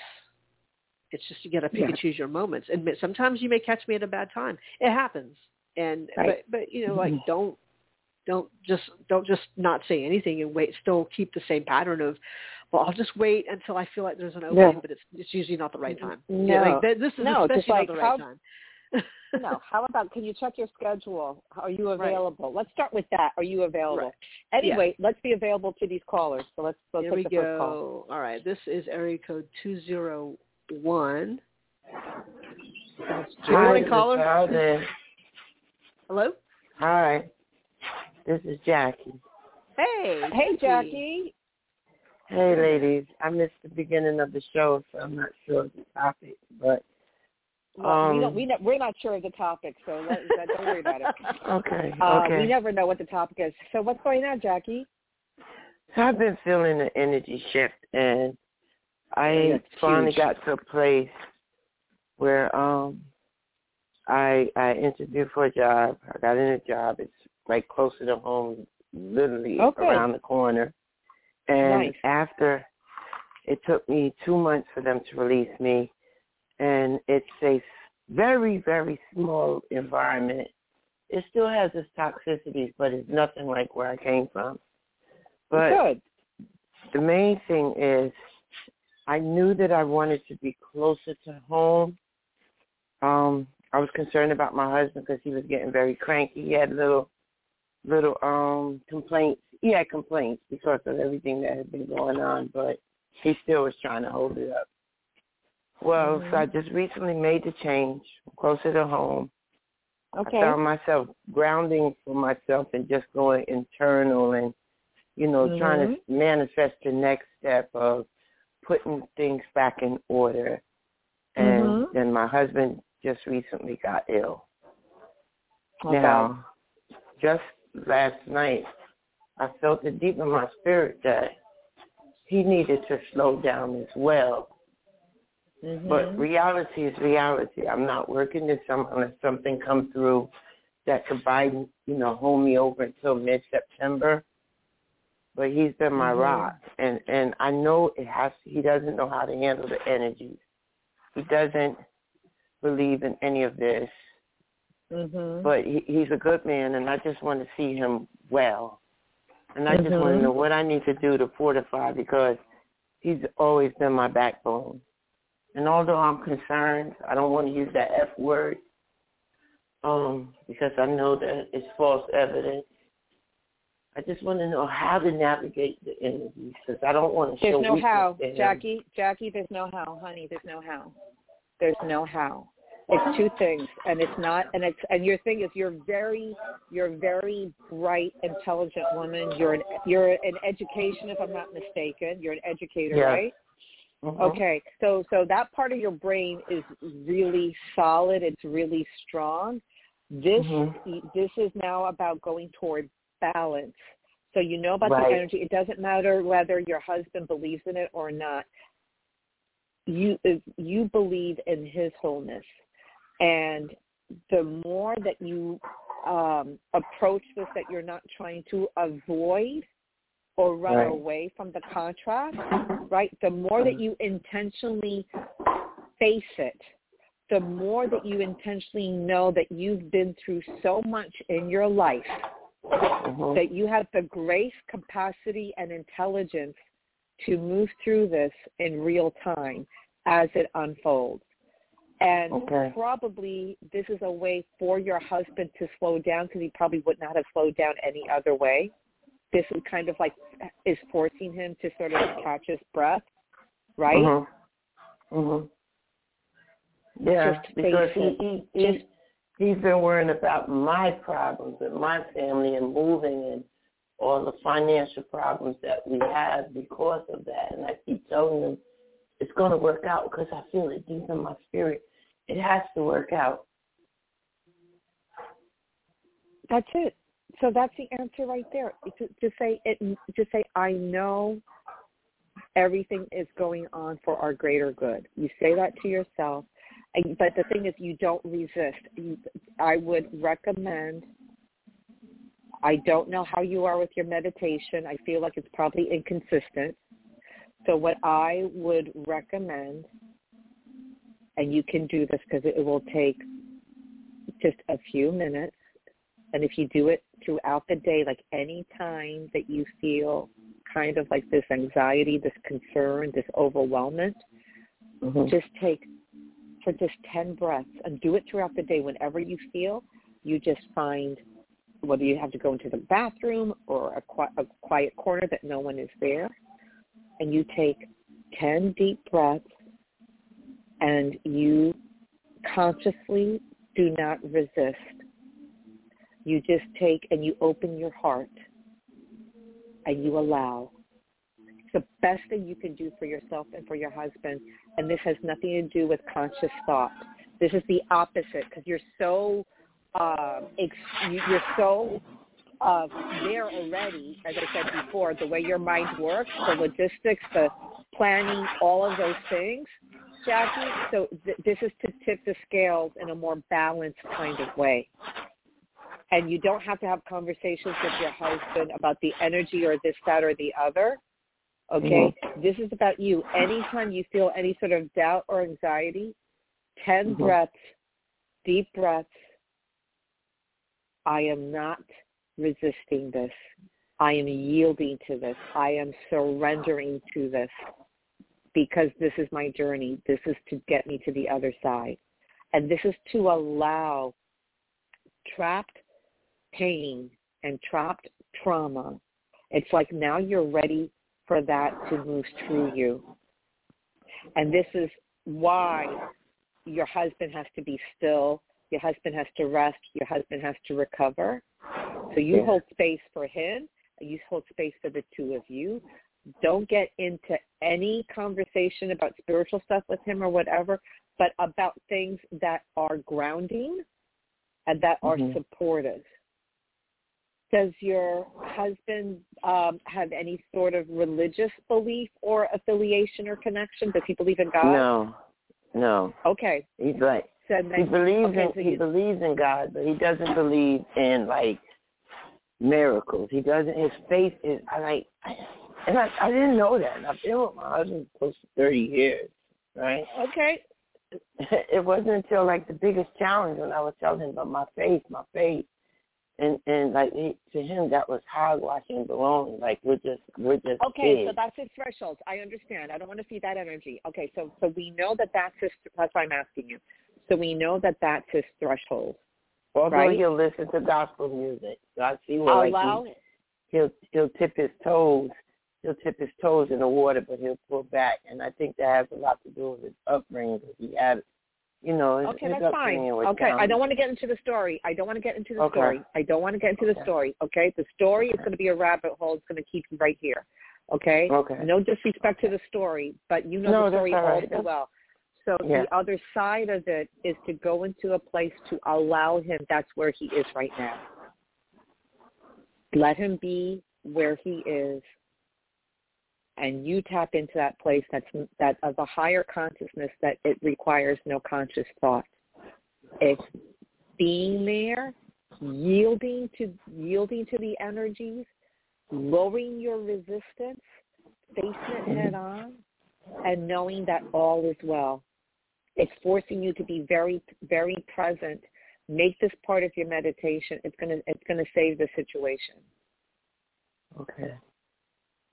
It's just you got to pick Yeah. and choose your moments. And sometimes you may catch me at a bad time. It happens. And Right. but but you know, like Mhm. don't don't just don't just not say anything and wait. Still keep the same pattern of, well, I'll just wait until I feel like there's an opening, Yeah. but it's it's usually not the right time. No. Yeah, like, this is No, especially like not the how- right time. No, how about can you check your schedule? Are you Right. available? Let's start with that. Are you available? Right. Anyway, let's be available to these callers. So let's let's Here we take the first call. go. All right, this is area code two zero one. Good morning, caller. Hello. Hi, this is Jackie. Hey. Hey, Jackie. Hey, ladies. I missed the beginning of the show, so I'm not sure of the topic, but Well, we Um, don't, we ne- we're not sure of the topic, so let, let- don't worry about it. okay, Uh, okay. We never know what the topic is. So what's going on, Jackie? So I've been feeling an energy shift, and I That's finally huge. got to a place where um I I interviewed for a job. I got in a job. It's right closer to home, literally Oh, good. around the corner. And Nice. after it took me two months for them to release me, and it's a very very small environment. It still has its toxicities, but it's nothing like where I came from. But Good. the main thing is I knew that I wanted to be closer to home. Um, I was concerned about my husband because he was getting very cranky. He had little little um complaints. He had complaints because of everything that had been going on, but he still was trying to hold it up. Well, so I just recently made the change closer to home. Okay. I found myself grounding for myself and just going internal and, you know, mm-hmm. trying to manifest the next step of putting things back in order. And mm-hmm. then my husband just recently got ill. Okay. Now, just last night, I felt it deep in my spirit that he needed to slow down as well. Mm-hmm. But reality is reality. I'm not working this summer unless something comes through that could buy, you know, hold me over until mid September. But he's been my mm-hmm. rock, and and I know it has. He doesn't know how to handle the energies. He doesn't believe in any of this. Mm-hmm. But he, he's a good man, and I just want to see him well. And I just want to Mhm. know what I need to do to fortify because he's always been my backbone. And although I'm concerned, I don't want to use that F word um, because I know that it's false evidence. I just want to know how to navigate the energies because I don't want to show. There's show no how. Jackie. Jackie, there's no how, honey. There's no how. There's no how. It's two things, and it's not, and it's, and your thing is, you're very, you're a very bright, intelligent woman. You're an, you're an education, if I'm not mistaken. You're an educator, Yeah. right? Mhm. Okay, so so that part of your brain is really solid. It's really strong. This Mhm. this is now about going toward balance. So you know about Right. the energy. It doesn't matter whether your husband believes in it or not. You you believe in his wholeness, and the more that you um, approach this, that you're not trying to avoid or run Right. away from the contract, right? The more that you intentionally face it, the more that you intentionally know that you've been through so much in your life Mhm. that you have the grace, capacity, and intelligence to move through this in real time as it unfolds. And Okay. probably this is a way for your husband to slow down because he probably would not have slowed down any other way. This is kind of like is forcing him to sort of catch his breath, right? Mhm. Mhm. Yeah, because he, he, he Just- he's been worrying about my problems and my family and moving and all the financial problems that we have because of that. And I keep telling him it's going to work out because I feel it deep in my spirit. It has to work out. That's it. So that's the answer right there. To, to say it, to say I know everything is going on for our greater good. You say that to yourself, but the thing is, you don't resist. You, I would recommend. I don't know how you are with your meditation. I feel like it's probably inconsistent. So what I would recommend, and you can do this because it will take just a few minutes, and if you do it throughout the day, like any time that you feel kind of like this anxiety, this concern, this overwhelmment, Mhm. just take for just 10 breaths and do it throughout the day. Whenever you feel, you just find whether you have to go into the bathroom or a, a quiet corner that no one is there, and you take 10 deep breaths and you consciously do not resist. You just take and you open your heart and you allow. The best thing you can do for yourself and for your husband. And this has nothing to do with conscious thought. This is the opposite because you're so uh, ex- you- you're so uh, there already. As I said before, the way your mind works, the logistics, the planning, all of those things, Jackie. So th- this is to tip the scales in a more balanced kind of way and you don't have to have conversations with your husband about the energy or this, that, or the other. Okay? This is about you. Anytime you feel any sort of doubt or anxiety, 10 Mhm. breaths, deep breaths. I am not resisting this. I am yielding to this. I am surrendering to this because this is my journey. This is to get me to the other side. And this is to allow trapped pain and trapped trauma. It's like now you're ready for that to move through you. And this is why your husband has to be still Your husband has to rest. Your husband has to recover. So you Yeah. hold space for him. You hold space for the two of you. Don't get into any conversation about spiritual stuff with him or whatever, but about things that are grounding and that are Mhm. supportive. Does your husband um, have any sort of religious belief or affiliation or connection? Does he believe in God? No, no. Okay. He's like So he believes okay, in so he believes in God, but he doesn't believe in like miracles. He doesn't. His faith is I like, and I I didn't know that. And I've been with my husband close to thirty years, right? okay. It wasn't until like the biggest challenge when I was telling him about my faith, my faith, and and like he, to him that was hogwashing and baloney. Like we're just we're just Okay, kids. so that's his threshold. I understand. I don't want to see that energy. Okay, so so we know that that's his. That's why I'm asking you. So we know that that's his threshold. Although right? he'll listen to gospel music, so I see where like Allow. he, he'll he'll tip his toes. He'll tip his toes in the water, but he'll pull back, and I think that has a lot to do with his upbringing. He had, you know, Okay, his that's fine. Okay, I don't want to get into the story. I don't want to get into the Okay. story. I don't want to get into the story. Okay, the story is going to be a rabbit hole. It's going to keep you right here. Okay. Okay. No disrespect to the story, but you know No, the story all right. too well. So Yeah. the other side of it is to go into a place to allow him. That's where he is right now. Let him be where he is, and you tap into that place that's that of a higher consciousness that it requires no conscious thought. It's being there, yielding to yielding to the energies, lowering your resistance, facing it head on, and knowing that all is well. It's forcing you to be very, very present. Make this part of your meditation. It's gonna it's gonna save the situation. Okay.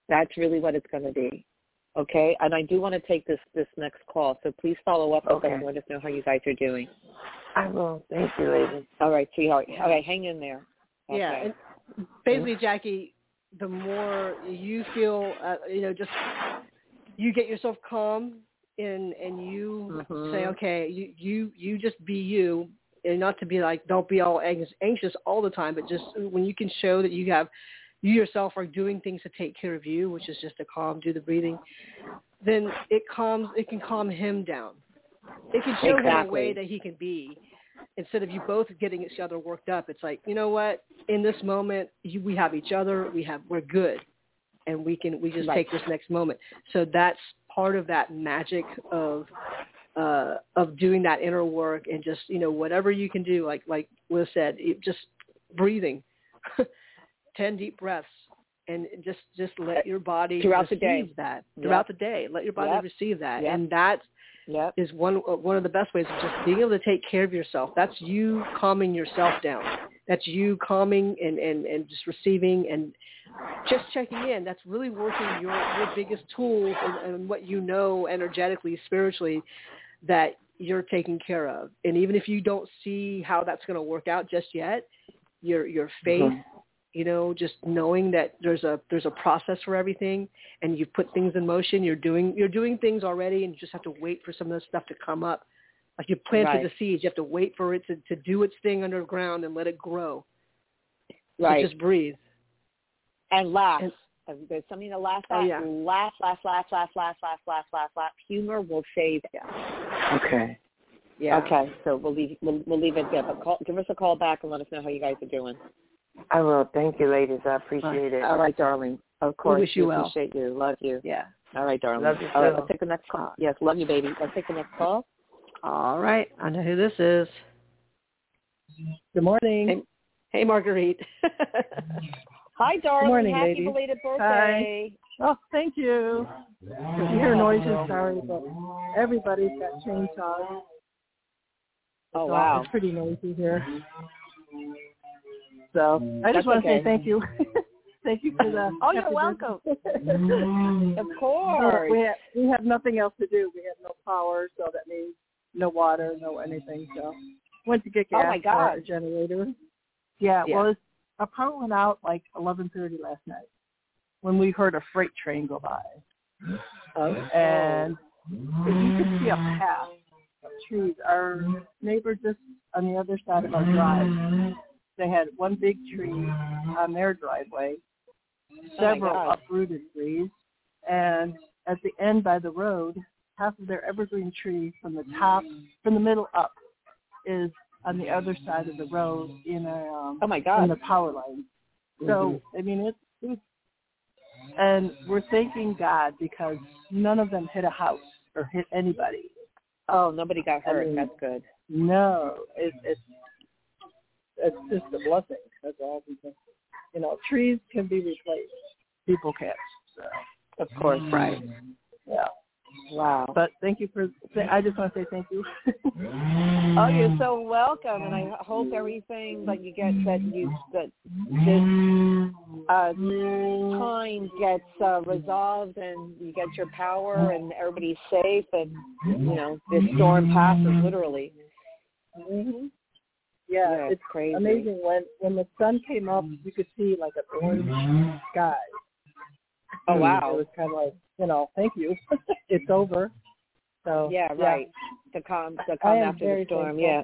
That's really what it's gonna be. Okay? And I do want to take this this next call. So please follow up with Okay. us and let us know how you guys are doing. I will. Thank you, lady. All right, sweetheart. All right, hang in there. Okay. Yeah, and basically, Jackie, the more you feel, uh, you know, just you get yourself calm and and you Mhm. say, okay, you you you just be you, and not to be like, don't be all anxious all the time, but just when you can show that you have you yourself are doing things to take care of you, which is just to calm, do the breathing, then it calms. It can calm him down. It can show him a way that he can be instead of you both getting each other worked up. It's like you know what? In this moment, you, we have each other. We have we're good, and we can we just Right. take this next moment. So that's part of that magic of uh, of doing that inner work and just you know whatever you can do. Like like Liz said, it, just breathing, ten deep breaths. And just just let your body Throughout the receive day. that Yep. throughout the day. Let your body Yep. receive that, Yep. and that Yep. is one one of the best ways of just being able to take care of yourself. That's you calming yourself down. That's you calming and and and just receiving and just checking in. That's really working your your biggest tools and, and what you know energetically, spiritually, that you're taking care of. And even if you don't see how that's going to work out just yet, your your faith Mhm. You know just knowing that there's a there's a process for everything and you put things in motion you're doing you're doing things already and you just have to wait for some of the stuff to come up like you planted Right. the seeds you have to wait for it to, to do its thing underground and let it grow So Right. just breathe and laugh. And- There's something to laugh Oh, at. yeah. Laugh, laugh, laugh, laugh, laugh, laugh, laugh, laugh, laugh. Humor will save you. Okay. yeah Okay, so we'll leave we'll, we'll leave it there. But call, give us a call back and let us know how you guys are doing. I will. Thank you, ladies. I appreciate it. All right, darling. Of course. wish you we well. Appreciate you. Love you. yeah All right, darling. Love you All right, too. let's take the next call. Yes, love you, baby. I'll take the next call. all right i know who this is Good morning. Hey. hey marguerite Hi, darling. morning, Happy ladies. belated birthday. Oh, thank you. If you hear noises, sorry, but everybody's got chainsaws. Oh, so wow. It's pretty noisy here. So mm, I That's just want to okay. say thank you. thank you for the. Mm. Oh, you're welcome. Mm. Of So course. we have, we have nothing else to do. We have no power, so that means no water, no anything. So went to get Oh, gas my for a generator. Yeah, Yeah. well, it's, our power went out like 11:30 last night when we heard a freight train go by, Oh. and you could see a path of trees. Our neighbor just on the other side of our drive. They had one big tree on their driveway, several God. uprooted trees, and at the end by the road, half of their evergreen tree from the top, from the middle up, is on the other side of the road in a um, Oh my god in the power line. So I mean, it's, it's and we're thanking God because none of them hit a house or hit anybody. Oh, nobody got I hurt. mean- That's good. No, it, it's it's just a blessing. That's all. Because, you know, trees can be replaced. People can't. So Of course. Right. yeah. Wow. But thank you for. I just want to say thank you. Oh, you're so welcome, and I hope everything that you get that you that this uh, time gets uh, resolved, and you get your power, and everybody's safe, and you know this storm passes literally. hmm Yeah, Yeah, it's it's crazy. amazing when when the sun came up, you could see like an orange sky. Oh wow! It was kind of like, you know, thank you. it's over. So Yeah, right. The calm, the calm after the storm. thankful. Yeah.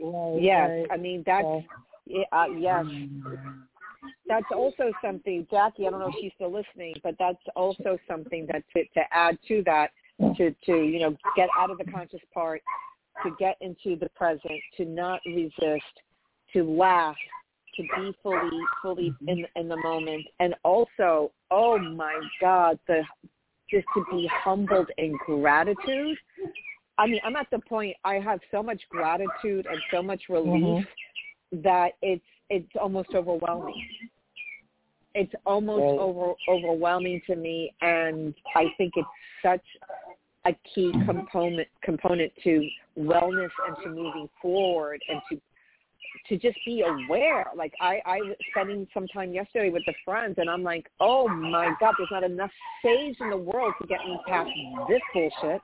Right, Yes. right. I mean that's So, yeah, uh, yes. That's also something, Jackie. I don't know if she's still listening, but that's also something that to, to add to that, to to you know get out of the conscious part, to get into the present, to not resist, to laugh, to be fully fully mm-hmm. in in the moment, and also, oh my God, the just to be humbled in gratitude. I mean, I'm at the point I have so much gratitude and so much relief mm-hmm. that it's it's almost overwhelming. It's almost over overwhelming to me, and I think it's such a key component component to wellness and to moving forward and to to just be aware. Like I I was spending some time yesterday with the friends, and I'm like, oh my god, there's not enough sage in the world to get me past this bullshit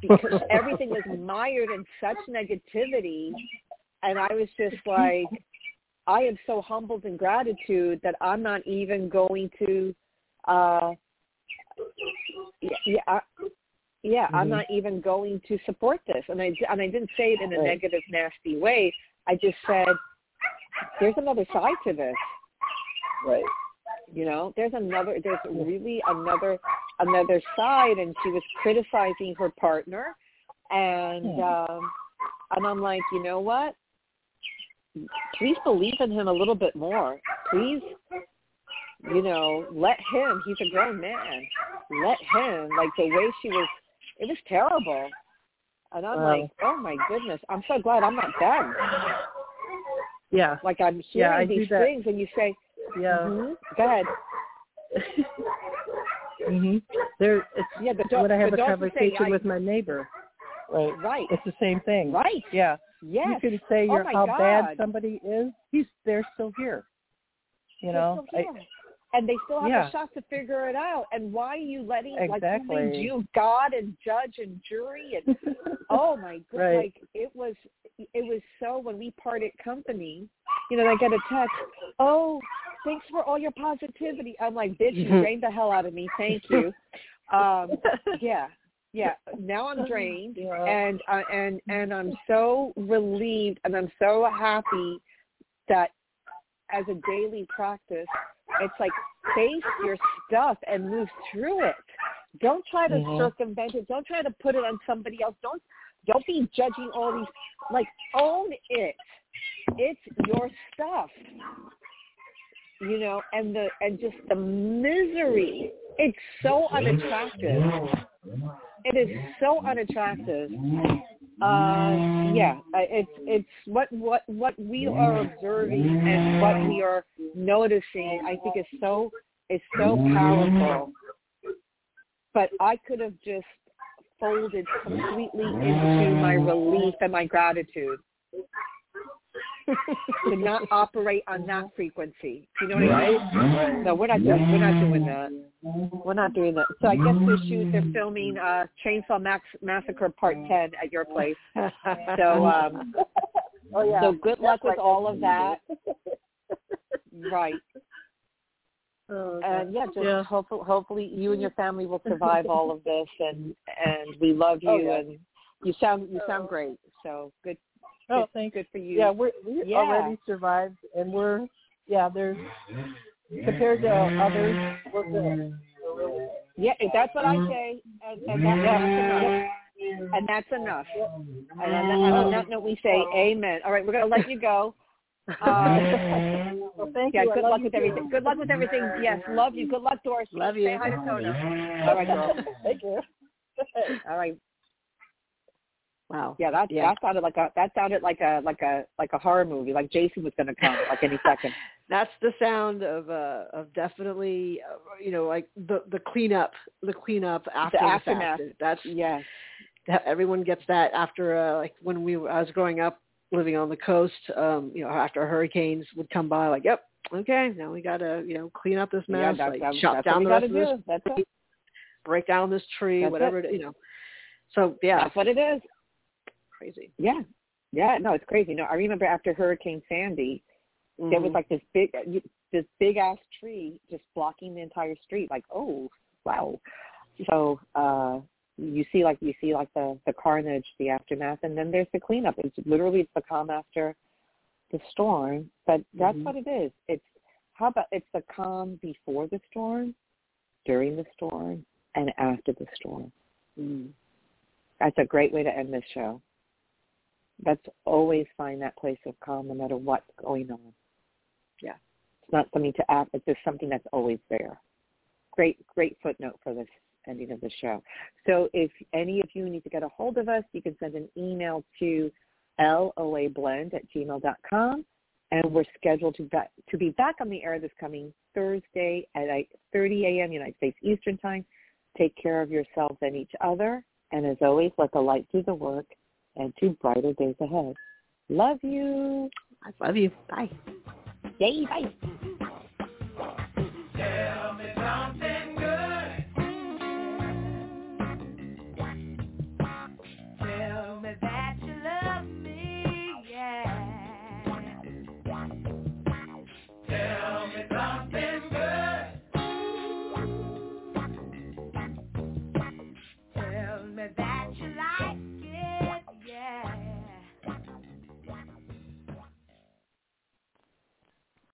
because everything is mired in such negativity, and I was just like, I am so humbled in gratitude that I'm not even going to. uh yeah, yeah, I, yeah, I'm Mhm. not even going to support this, and I and I didn't say it in a negative, nasty way. I just said, there's another side to this. right. You know, there's another, there's really another, another side, and she was criticizing her partner, and um, and I'm like, you know what? Please believe in him a little bit more. Please, you know, let him. He's a grown man. Let him. Like the way she was, it was terrible. And I'm Wow. like, oh my goodness, I'm so glad I'm not them. Yeah. Like I'm hearing do these things, and you say, Yeah. mhm, go ahead. hmm There, it's Yeah, but don't, when I have a conversation say, I, with my neighbor. Right. right, It's the same thing. right, Yeah. yes. You can say Oh how God. bad somebody is. He's they're still here. You They're know. And they still have yeah. a shot to figure it out. And why are you letting like Exactly. who made you God and judge and jury and oh my god, Right. like it was it was so when we parted company, you know, I get a text, oh, thanks for all your positivity. I'm like, bitch, you drained the hell out of me. Thank you. Um, yeah, yeah. Now I'm drained, Yeah. and uh, and and I'm so relieved, and I'm so happy that as a daily practice, it's like face your stuff and move through it. Don't try to Mhm. circumvent it. Don't try to put it on somebody else. Don't don't be judging all these. Like own it. It's your stuff. You know, and the and just the misery. It's so unattractive. It is so unattractive. Uh, yeah, it's it's what what what we are observing and what we are noticing. I think is so is so powerful. But I could have just folded completely into my relief and my gratitude to not operate on that frequency. You know what I mean? No, we're not doing we're not doing that. We're not doing that. So I guess they're shoot they're filming uh Chainsaw Max Massacre Part Ten at your place. So um oh yeah. so good luck with all of that. Right. Oh, And yeah, just Yeah. hopefully hopefully you and your family will survive all of this and and we love you Oh, yeah. and you sound you sound great. So good Oh, thank good for you. Yeah, we're we Yeah. already survived, and we're yeah. There's compared to others, we're good. We're really. Yeah, that's what I say, and, and that, that's enough. And that's enough. And on that, on that note, we say amen. All right, we're going to let you go. Uh, Well, thank yeah, you. I good luck you with too. everything. Good luck with everything. Yes, love you. Good luck, Doris. Love you. Say hi to Tona. All right, girl. Thank you. All right. Wow. Yeah, that Yeah. that sounded like a that sounded like a like a like a horror movie. Like Jason was going to come like any second. That's the sound of uh of definitely uh, you know like the the cleanup the cleanup after the, aftermath. fact. That's Yes. that everyone gets that after uh, like when we I was growing up living on the coast um you know after hurricanes would come by like yep okay now we got to you know clean up this Yeah, mess that, like chop that's down the rest of this it. break down this tree That's whatever it. you know so yeah That's what it is. Crazy Yeah. Yeah, no, it's crazy. No, I remember after Hurricane Sandy, there was Mhm. like this big this big ass tree just blocking the entire street like oh wow so uh you see like you see like the the carnage the aftermath and then there's the cleanup it's literally the calm after the storm but that's Mhm. what it is it's how about it's the calm before the storm during the storm and after the storm Mm. that's a great way to end this show let's always find that place of calm no matter what's going on Yeah. it's not something to add. It's just something that's always there. Great, great footnote for this ending of the show. So if any of you need to get a hold of us, you can send an email to loablend at gmail.com. And we're scheduled to, ba- to be back on the air this coming Thursday at 8.30 a.m. United States Eastern Time. Take care of yourselves and each other. And as always, let the light do the work and to brighter days ahead. Love you. I love you. Bye. Yay, bye. Yeah.